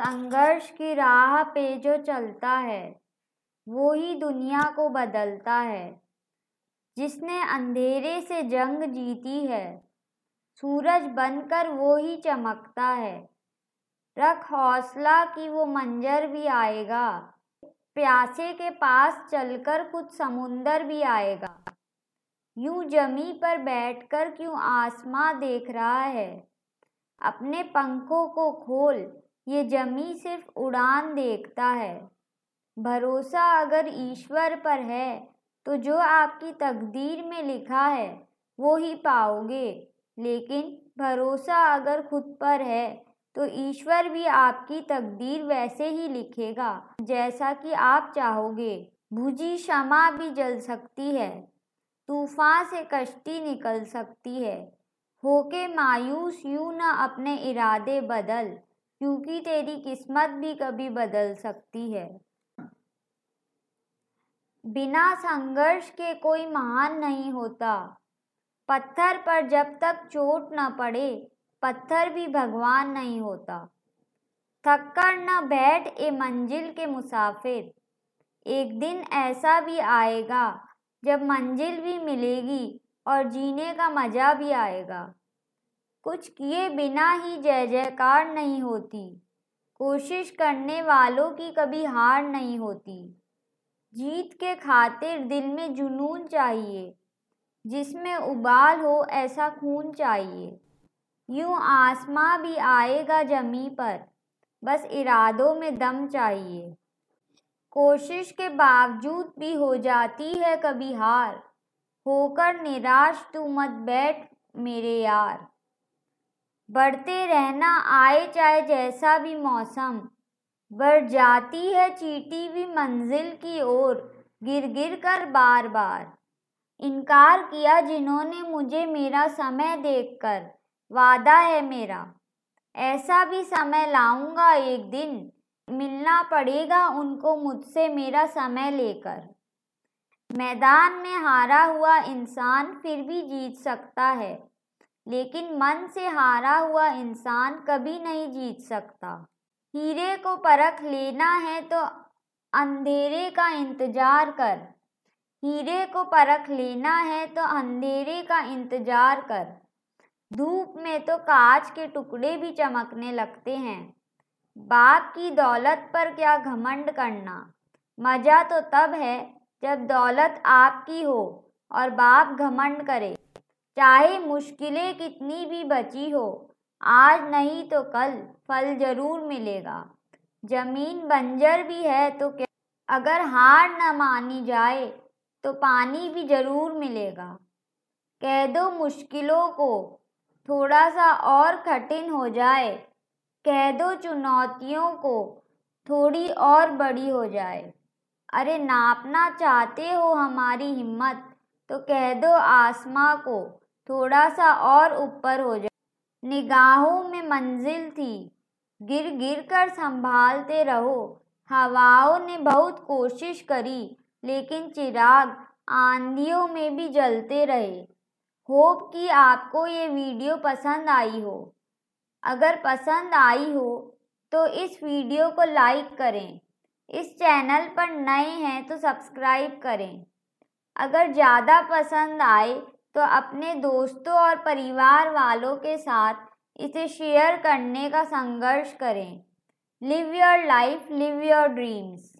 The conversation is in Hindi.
संघर्ष की राह पे जो चलता है, वो ही दुनिया को बदलता है। जिसने अंधेरे से जंग जीती है, सूरज बनकर वो ही चमकता है। रख हौसला कि वो मंजर भी आएगा, प्यासे के पास चलकर कुछ समुंदर भी आएगा। यूँ जमी पर बैठकर क्यों आसमां देख रहा है? अपने पंखों को खोल ये जमी सिर्फ़ उड़ान देखता है। भरोसा अगर ईश्वर पर है तो जो आपकी तकदीर में लिखा है, वो ही पाओगे। लेकिन भरोसा अगर खुद पर है तो ईश्वर भी आपकी तकदीर वैसे ही लिखेगा, जैसा कि आप चाहोगे। भुजी क्षमा भी जल सकती है, तूफ़ान से कश्ती निकल सकती है। होके मायूस यूँ न अपने इरादे बदल। क्योंकि तेरी किस्मत भी कभी बदल सकती है। बिना संघर्ष के कोई महान नहीं होता। पत्थर पर जब तक चोट न पड़े, पत्थर भी भगवान नहीं होता। थक कर न बैठ ए मंजिल के मुसाफिर। एक दिन ऐसा भी आएगा, जब मंजिल भी मिलेगी और जीने का मज़ा भी आएगा। कुछ किए बिना ही जय जयकार नहीं होती। कोशिश करने वालों की कभी हार नहीं होती। जीत के खातिर दिल में जुनून चाहिए, जिसमें उबाल हो ऐसा खून चाहिए। यूँ आसमां भी आएगा जमी पर, बस इरादों में दम चाहिए। कोशिश के बावजूद भी हो जाती है कभी हार, होकर निराश तू मत बैठ मेरे यार। बढ़ते रहना आए चाहे जैसा भी मौसम। बढ़ जाती है चीटी भी मंजिल की ओर, गिर गिर कर बार बार। इनकार किया जिन्होंने मुझे मेरा समय देखकर, वादा है मेरा। ऐसा भी समय लाऊँगा एक दिन, मिलना पड़ेगा उनको मुझसे मेरा समय लेकर। मैदान में हारा हुआ इंसान फिर भी जीत सकता है। लेकिन मन से हारा हुआ इंसान कभी नहीं जीत सकता। हीरे को परख लेना है तो अंधेरे का इंतज़ार कर। हीरे को परख लेना है तो अंधेरे का इंतज़ार कर। धूप में तो कांच के टुकड़े भी चमकने लगते हैं। बाप की दौलत पर क्या घमंड करना? मज़ा तो तब है जब दौलत आपकी हो और बाप घमंड करे। चाहे मुश्किलें कितनी भी बची हो, आज नहीं तो कल फल ज़रूर मिलेगा। ज़मीन बंजर भी है तो क्या अगर हार न मानी जाए तो पानी भी ज़रूर मिलेगा। कह दो मुश्किलों को थोड़ा सा और कठिन हो जाए, कह दो चुनौतियों को थोड़ी और बड़ी हो जाए। अरे नापना चाहते हो हमारी हिम्मत तो कह दो आसमां को थोड़ा सा और ऊपर हो जाए निगाहों में मंजिल थी। गिर गिर कर संभालते रहो। हवाओं ने बहुत कोशिश करी, लेकिन चिराग आंधियों में भी जलते रहे। होप कि आपको ये वीडियो पसंद आई हो। अगर पसंद आई हो तो इस वीडियो को लाइक करें। इस चैनल पर नए हैं तो सब्सक्राइब करें। अगर ज़्यादा पसंद आए तो अपने दोस्तों और परिवार वालों के साथ इसे शेयर करने का संघर्ष करें। Live your life live your dreams